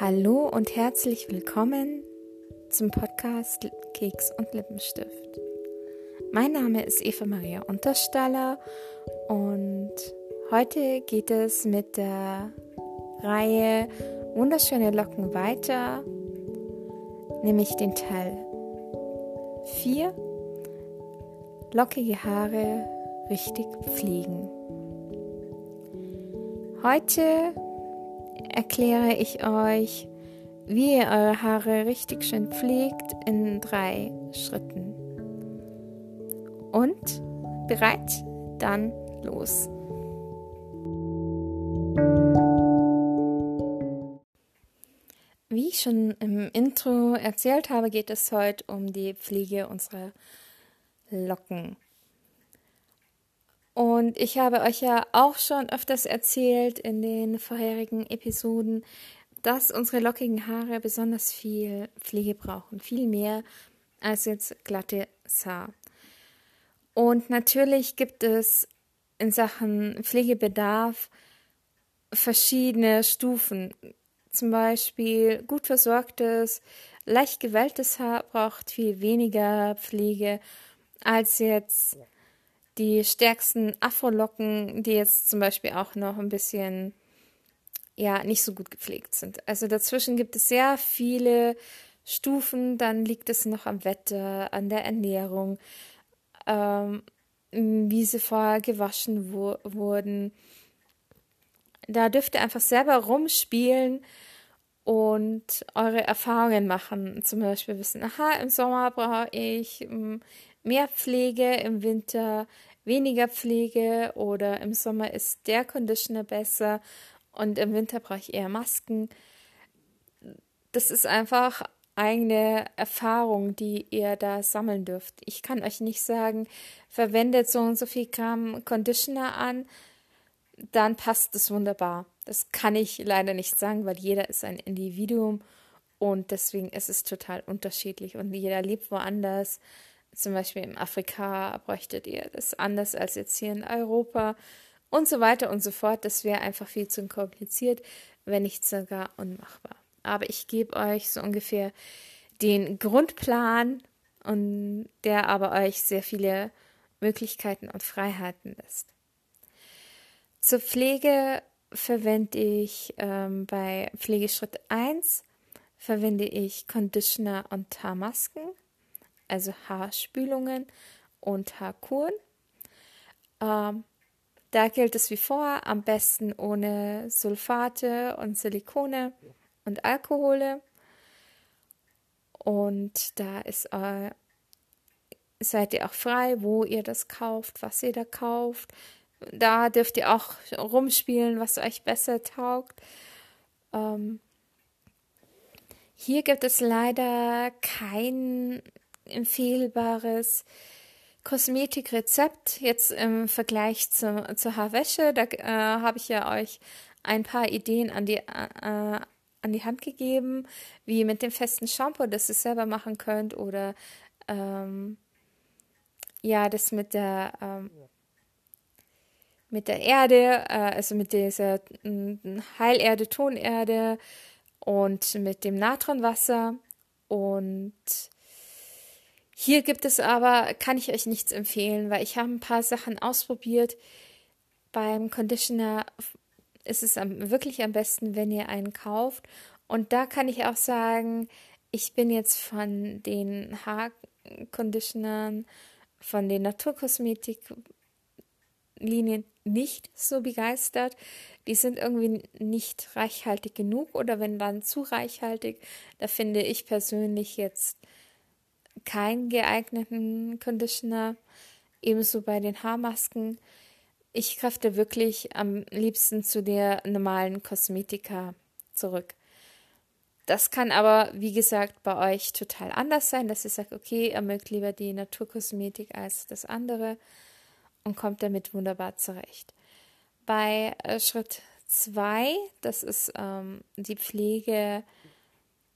Hallo und herzlich willkommen zum Podcast Keks und Lippenstift. Mein Name ist Eva Maria Unterstaller und heute geht es mit der Reihe Wunderschöne Locken weiter, nämlich den Teil 4 Lockige Haare richtig pflegen. Heute erkläre ich euch, wie ihr eure Haare richtig schön pflegt in drei Schritten. Und bereit? Dann los. Wie ich schon im Intro erzählt habe, geht es heute um die Pflege unserer Locken. Und ich habe euch ja auch schon öfters erzählt in den vorherigen Episoden, dass unsere lockigen Haare besonders viel Pflege brauchen, viel mehr als jetzt glatte Haar. Und natürlich gibt es in Sachen Pflegebedarf verschiedene Stufen. Zum Beispiel gut versorgtes, leicht gewelltes Haar braucht viel weniger Pflege als jetzt die stärksten Afro-Locken, die jetzt zum Beispiel auch noch ein bisschen ja nicht so gut gepflegt sind. Also dazwischen gibt es sehr viele Stufen, dann liegt es noch am Wetter, an der Ernährung, ähm, wie sie vorher gewaschen wo wurden. Da dürft ihr einfach selber rumspielen und eure Erfahrungen machen. Zum Beispiel wissen, aha, im Sommer brauche ich hm, mehr Pflege, im Winter weniger Pflege oder im Sommer ist der Conditioner besser und im Winter brauche ich eher Masken. Das ist einfach eigene Erfahrung, die ihr da sammeln dürft. Ich kann euch nicht sagen, verwendet so und so viel Gramm Conditioner an, dann passt es wunderbar. Das kann ich leider nicht sagen, weil jeder ist ein Individuum und deswegen ist es total unterschiedlich und jeder lebt woanders zum Beispiel in Afrika bräuchtet ihr das anders als jetzt hier in Europa und so weiter und so fort. Das wäre einfach viel zu kompliziert, wenn nicht sogar unmachbar. Aber ich gebe euch so ungefähr den Grundplan und der aber euch sehr viele Möglichkeiten und Freiheiten lässt. Zur Pflege verwende ich ähm, bei Pflegeschritt 1 verwende ich Conditioner und Haarmasken also Haarspülungen und Haarkuren. Ähm, da gilt es wie vor, am besten ohne Sulfate und Silikone und Alkohole. Und da ist, äh, seid ihr auch frei, wo ihr das kauft, was ihr da kauft. Da dürft ihr auch rumspielen, was euch besser taugt. Ähm, hier gibt es leider kein empfehlbares Kosmetikrezept jetzt im Vergleich zu, zur Haarwäsche. Da äh, habe ich ja euch ein paar Ideen an die, äh, an die Hand gegeben, wie mit dem festen Shampoo, das ihr selber machen könnt oder ähm, ja, das mit der ähm, mit der Erde, äh, also mit dieser Heilerde, Tonerde und mit dem Natronwasser und hier gibt es aber, kann ich euch nichts empfehlen, weil ich habe ein paar Sachen ausprobiert. Beim Conditioner ist es am, wirklich am besten, wenn ihr einen kauft. Und da kann ich auch sagen, ich bin jetzt von den Haarconditionern, von den Naturkosmetiklinien nicht so begeistert. Die sind irgendwie nicht reichhaltig genug oder wenn dann zu reichhaltig, da finde ich persönlich jetzt keinen geeigneten Conditioner. Ebenso bei den Haarmasken. Ich greife wirklich am liebsten zu der normalen Kosmetika zurück. Das kann aber, wie gesagt, bei euch total anders sein, dass ihr sagt, okay, ihr mögt lieber die Naturkosmetik als das andere und kommt damit wunderbar zurecht. Bei äh, Schritt 2, das ist ähm, die Pflege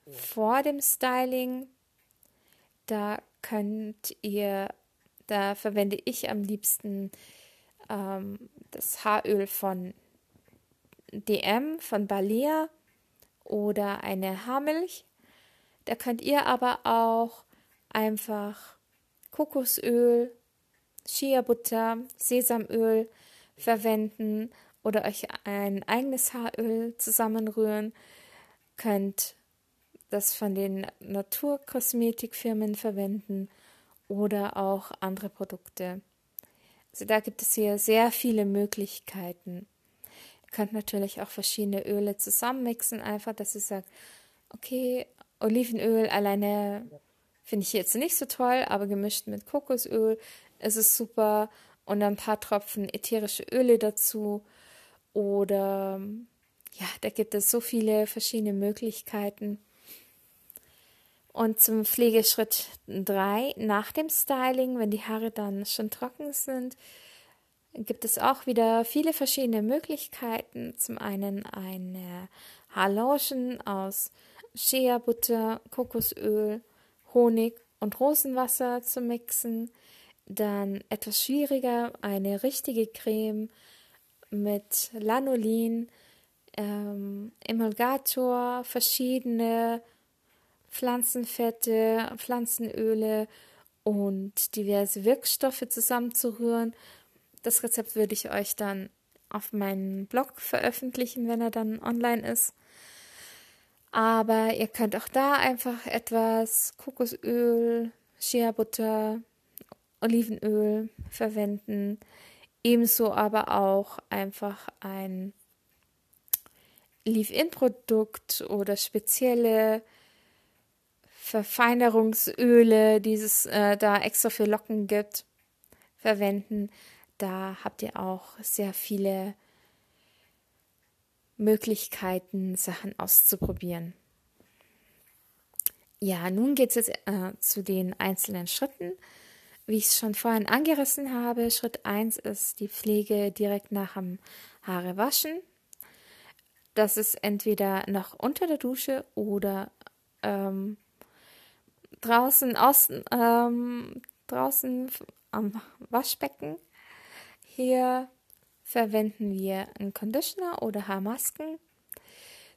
vor dem Styling, da könnt ihr, da verwende ich am liebsten ähm, das Haaröl von DM, von Balea oder eine Haarmilch. Da könnt ihr aber auch einfach Kokosöl, Shea-Butter, Sesamöl verwenden oder euch ein eigenes Haaröl zusammenrühren. Könnt das von den Naturkosmetikfirmen verwenden oder auch andere Produkte. Also da gibt es hier sehr viele Möglichkeiten. Ihr könnt natürlich auch verschiedene Öle zusammenmixen, einfach, dass ihr sagt, okay, Olivenöl alleine finde ich jetzt nicht so toll, aber gemischt mit Kokosöl ist es super und ein paar Tropfen ätherische Öle dazu oder ja, da gibt es so viele verschiedene Möglichkeiten. Und zum Pflegeschritt 3 nach dem Styling, wenn die Haare dann schon trocken sind, gibt es auch wieder viele verschiedene Möglichkeiten. Zum einen eine Haarlotion aus Shea-Butter, Kokosöl, Honig und Rosenwasser zu mixen. Dann etwas schwieriger eine richtige Creme mit Lanolin, ähm, Emulgator, verschiedene Pflanzenfette, Pflanzenöle und diverse Wirkstoffe zusammenzurühren. Das Rezept würde ich euch dann auf meinen Blog veröffentlichen, wenn er dann online ist. Aber ihr könnt auch da einfach etwas Kokosöl, Shea-Butter, Olivenöl verwenden. Ebenso aber auch einfach ein Leave-In-Produkt oder spezielle Verfeinerungsöle, die es äh, da extra für Locken gibt, verwenden. Da habt ihr auch sehr viele Möglichkeiten, Sachen auszuprobieren. Ja, nun geht es jetzt äh, zu den einzelnen Schritten. Wie ich es schon vorhin angerissen habe, Schritt 1 ist die Pflege direkt nach dem Haare waschen. Das ist entweder noch unter der Dusche oder ähm, draußen außen, ähm, draußen am Waschbecken. Hier verwenden wir einen Conditioner oder Haarmasken.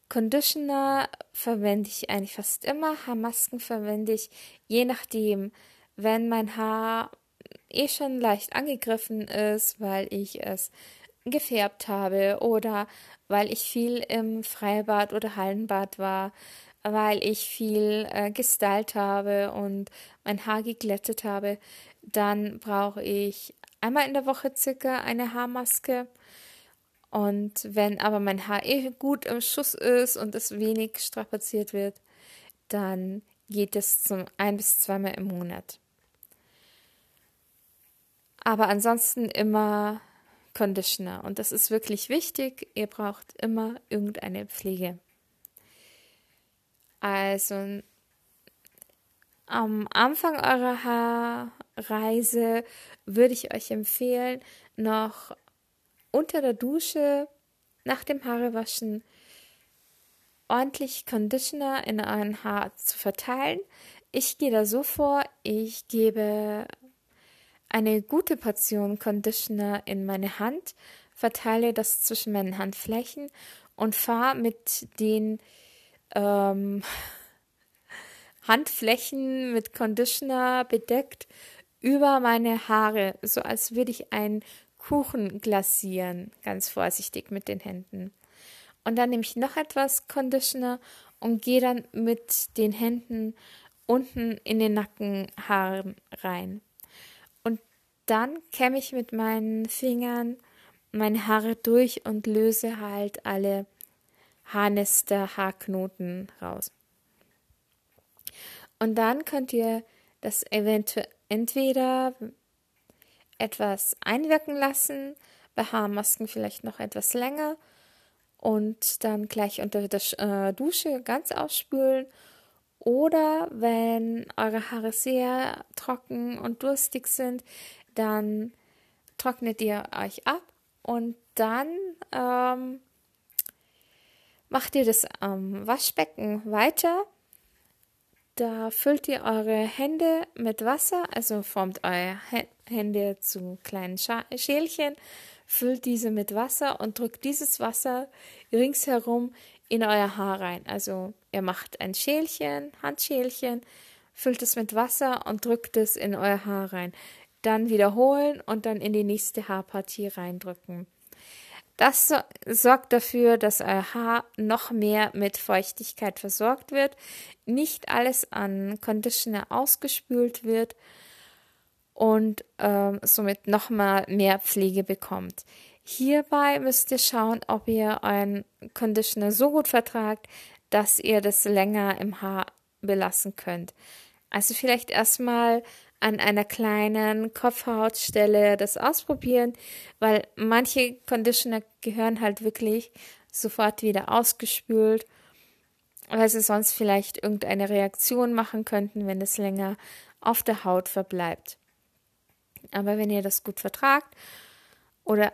Conditioner verwende ich eigentlich fast immer. Haarmasken verwende ich je nachdem, wenn mein Haar eh schon leicht angegriffen ist, weil ich es gefärbt habe oder weil ich viel im Freibad oder Hallenbad war, weil ich viel äh, gestylt habe und mein Haar geglättet habe, dann brauche ich einmal in der Woche circa eine Haarmaske. Und wenn aber mein Haar eh gut im Schuss ist und es wenig strapaziert wird, dann geht es zum ein bis zweimal im Monat. Aber ansonsten immer Conditioner. Und das ist wirklich wichtig. Ihr braucht immer irgendeine Pflege. Also am Anfang eurer Haarreise würde ich euch empfehlen, noch unter der Dusche nach dem Haarewaschen ordentlich Conditioner in euren Haar zu verteilen. Ich gehe da so vor, ich gebe eine gute Portion Conditioner in meine Hand, verteile das zwischen meinen Handflächen und fahre mit den ähm, Handflächen mit Conditioner bedeckt über meine Haare, so als würde ich einen Kuchen glasieren, ganz vorsichtig mit den Händen. Und dann nehme ich noch etwas Conditioner und gehe dann mit den Händen unten in den Nackenhaaren rein. Und dann kämme ich mit meinen Fingern meine Haare durch und löse halt alle Haarnester, Haarknoten raus. Und dann könnt ihr das eventuell entweder etwas einwirken lassen, bei Haarmasken vielleicht noch etwas länger und dann gleich unter der äh, Dusche ganz ausspülen. Oder wenn eure Haare sehr trocken und durstig sind, dann trocknet ihr euch ab und dann ähm, macht ihr das am Waschbecken weiter. Da füllt ihr eure Hände mit Wasser, also formt eure Hände zu kleinen Schälchen, füllt diese mit Wasser und drückt dieses Wasser ringsherum in euer Haar rein. Also ihr macht ein Schälchen, Handschälchen, füllt es mit Wasser und drückt es in euer Haar rein. Dann wiederholen und dann in die nächste Haarpartie reindrücken. Das sorgt dafür, dass euer Haar noch mehr mit Feuchtigkeit versorgt wird, nicht alles an Conditioner ausgespült wird und ähm, somit nochmal mehr Pflege bekommt. Hierbei müsst ihr schauen, ob ihr euren Conditioner so gut vertragt, dass ihr das länger im Haar belassen könnt. Also vielleicht erstmal an einer kleinen Kopfhautstelle das ausprobieren, weil manche Conditioner gehören halt wirklich sofort wieder ausgespült, weil sie sonst vielleicht irgendeine Reaktion machen könnten, wenn es länger auf der Haut verbleibt. Aber wenn ihr das gut vertragt oder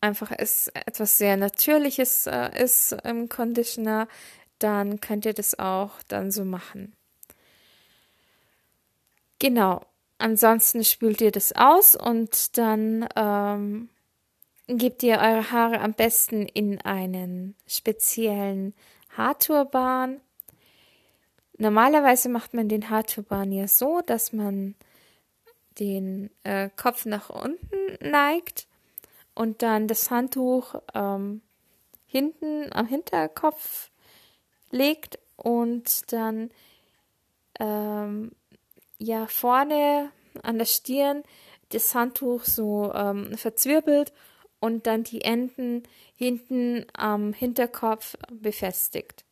einfach es etwas sehr Natürliches äh, ist im Conditioner, dann könnt ihr das auch dann so machen. Genau. Ansonsten spült ihr das aus und dann ähm, gebt ihr eure Haare am besten in einen speziellen Haarturban. Normalerweise macht man den Haarturban ja so, dass man den äh, Kopf nach unten neigt und dann das Handtuch ähm, hinten am Hinterkopf legt und dann ähm, ja vorne an der Stirn das Handtuch so ähm, verzwirbelt und dann die Enden hinten am Hinterkopf befestigt.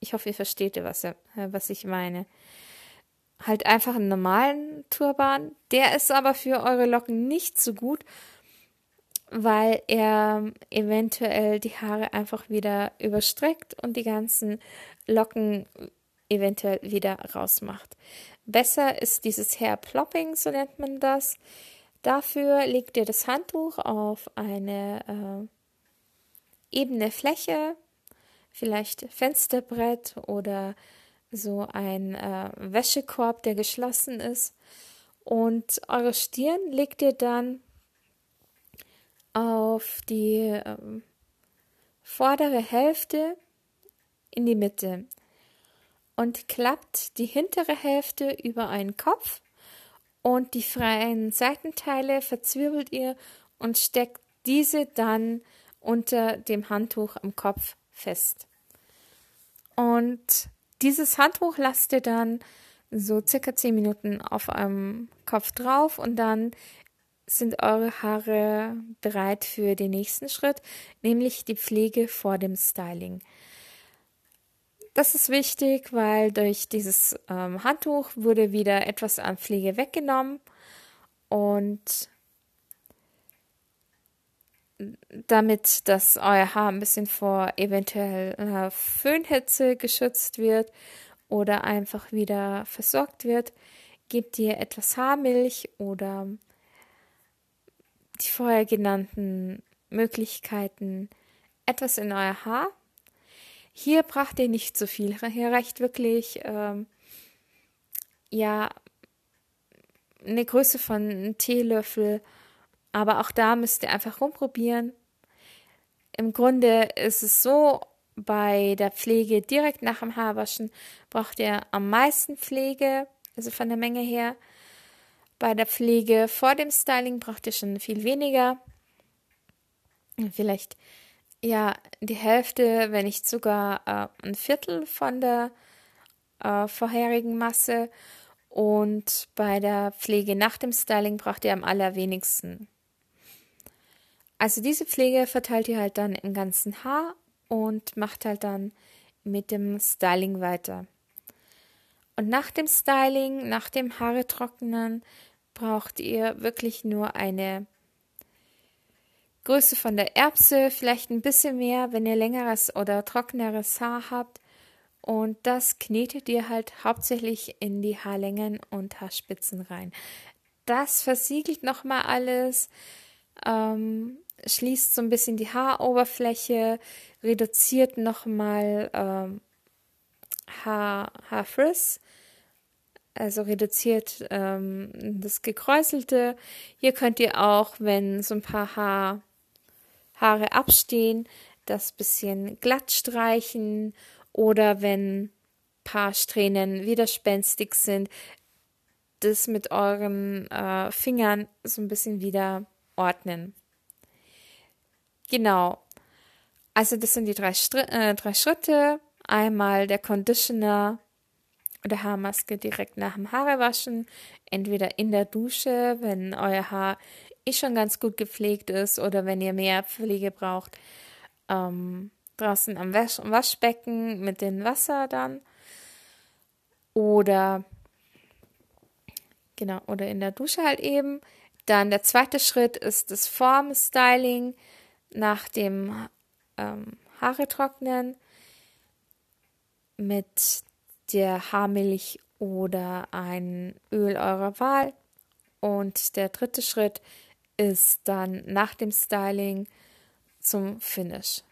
Ich hoffe, ihr versteht, was, äh, was ich meine. Halt einfach einen normalen Turban. Der ist aber für eure Locken nicht so gut, weil er eventuell die Haare einfach wieder überstreckt und die ganzen Locken eventuell wieder rausmacht. Besser ist dieses Hair Plopping, so nennt man das. Dafür legt ihr das Handtuch auf eine äh, ebene Fläche, vielleicht Fensterbrett oder so ein äh, Wäschekorb, der geschlossen ist. Und eure Stirn legt ihr dann auf die ähm, vordere Hälfte in die Mitte und klappt die hintere Hälfte über einen Kopf und die freien Seitenteile verzwirbelt ihr und steckt diese dann unter dem Handtuch am Kopf fest. Und dieses Handtuch lasst ihr dann so circa 10 Minuten auf eurem Kopf drauf und dann sind eure Haare bereit für den nächsten Schritt, nämlich die Pflege vor dem Styling. Das ist wichtig, weil durch dieses ähm, Handtuch wurde wieder etwas an Pflege weggenommen und damit, dass euer Haar ein bisschen vor eventuell äh, Föhnhitze geschützt wird oder einfach wieder versorgt wird, gebt ihr etwas Haarmilch oder die vorher genannten Möglichkeiten etwas in euer Haar hier braucht ihr nicht so viel. Hier reicht wirklich, ähm, ja, eine Größe von einem Teelöffel. Aber auch da müsst ihr einfach rumprobieren. Im Grunde ist es so, bei der Pflege direkt nach dem Haarwaschen braucht ihr am meisten Pflege, also von der Menge her. Bei der Pflege vor dem Styling braucht ihr schon viel weniger. Vielleicht ja, die Hälfte, wenn nicht sogar äh, ein Viertel von der äh, vorherigen Masse. Und bei der Pflege nach dem Styling braucht ihr am allerwenigsten. Also diese Pflege verteilt ihr halt dann im ganzen Haar und macht halt dann mit dem Styling weiter. Und nach dem Styling, nach dem Haare trocknen, braucht ihr wirklich nur eine Größe von der Erbse, vielleicht ein bisschen mehr, wenn ihr längeres oder trockeneres Haar habt. Und das knetet ihr halt hauptsächlich in die Haarlängen und Haarspitzen rein. Das versiegelt nochmal alles, ähm, schließt so ein bisschen die Haaroberfläche, reduziert nochmal ähm, Haar, Haarfrizz, also reduziert ähm, das Gekräuselte. Hier könnt ihr auch, wenn so ein paar Haar Haare abstehen, das bisschen glatt streichen oder wenn paar Strähnen widerspenstig sind, das mit euren äh, Fingern so ein bisschen wieder ordnen. Genau. Also das sind die drei, Str äh, drei Schritte. Einmal der Conditioner oder Haarmaske direkt nach dem Haarewaschen, entweder in der Dusche, wenn euer Haar eh schon ganz gut gepflegt ist oder wenn ihr mehr Pflege braucht, ähm, draußen am Wasch Waschbecken mit dem Wasser dann oder genau oder in der Dusche halt eben. Dann der zweite Schritt ist das Formstyling nach dem ähm, Haare trocknen mit der Haarmilch oder ein Öl eurer Wahl. Und der dritte Schritt ist dann nach dem Styling zum Finish.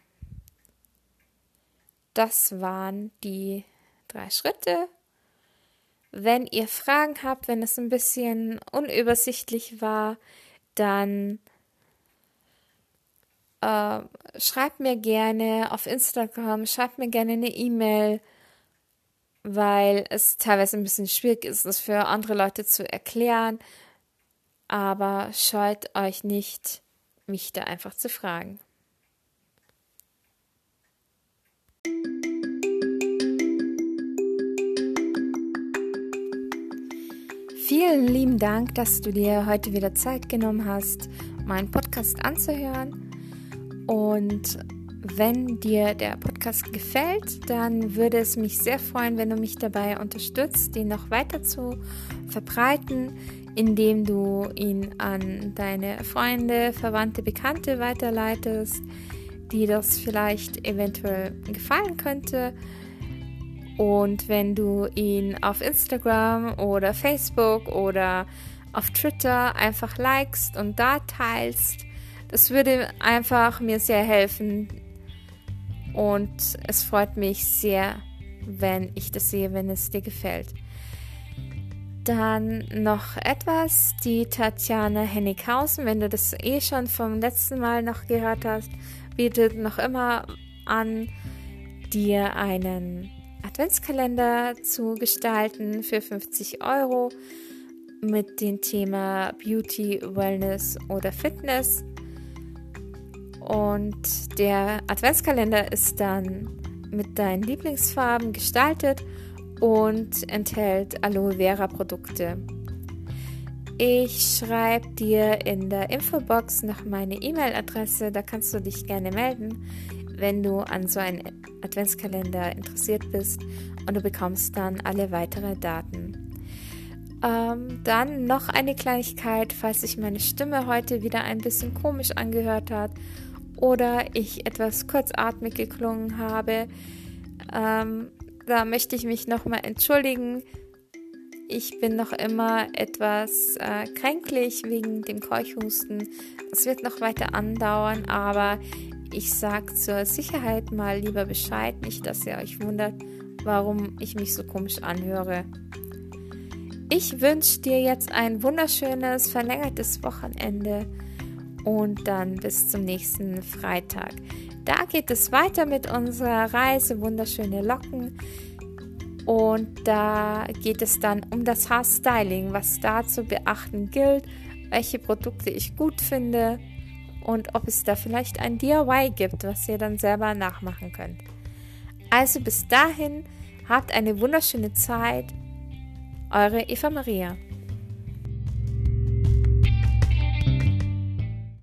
Das waren die drei Schritte. Wenn ihr Fragen habt, wenn es ein bisschen unübersichtlich war, dann äh, schreibt mir gerne auf Instagram, schreibt mir gerne eine E-Mail, weil es teilweise ein bisschen schwierig ist, das für andere Leute zu erklären. Aber scheut euch nicht, mich da einfach zu fragen. Vielen lieben Dank, dass du dir heute wieder Zeit genommen hast, meinen Podcast anzuhören. Und wenn dir der Podcast gefällt, dann würde es mich sehr freuen, wenn du mich dabei unterstützt, ihn noch weiter zu verbreiten, indem du ihn an deine Freunde, Verwandte, Bekannte weiterleitest, die das vielleicht eventuell gefallen könnte. Und wenn du ihn auf Instagram oder Facebook oder auf Twitter einfach likest und da teilst, das würde einfach mir sehr helfen. Und es freut mich sehr, wenn ich das sehe, wenn es dir gefällt. Dann noch etwas, die Tatjana Hennighausen, wenn du das eh schon vom letzten Mal noch gehört hast, bietet noch immer an, dir einen Adventskalender zu gestalten für 50 Euro mit dem Thema Beauty, Wellness oder Fitness. Und der Adventskalender ist dann mit deinen Lieblingsfarben gestaltet und enthält Aloe Vera Produkte. Ich schreibe dir in der Infobox noch meine E-Mail-Adresse, da kannst du dich gerne melden, wenn du an so einem Adventskalender interessiert bist und du bekommst dann alle weiteren Daten. Ähm, dann noch eine Kleinigkeit, falls sich meine Stimme heute wieder ein bisschen komisch angehört hat oder ich etwas kurzatmig geklungen habe. Ähm, da möchte ich mich nochmal entschuldigen. Ich bin noch immer etwas äh, kränklich wegen dem Keuchhusten. Es wird noch weiter andauern, aber ich sage zur Sicherheit mal lieber Bescheid, nicht, dass ihr euch wundert, warum ich mich so komisch anhöre. Ich wünsche dir jetzt ein wunderschönes, verlängertes Wochenende und dann bis zum nächsten Freitag. Da geht es weiter mit unserer Reise Wunderschöne Locken. Und da geht es dann um das Haarstyling, was da zu beachten gilt, welche Produkte ich gut finde und ob es da vielleicht ein DIY gibt, was ihr dann selber nachmachen könnt. Also bis dahin, habt eine wunderschöne Zeit. Eure Eva Maria.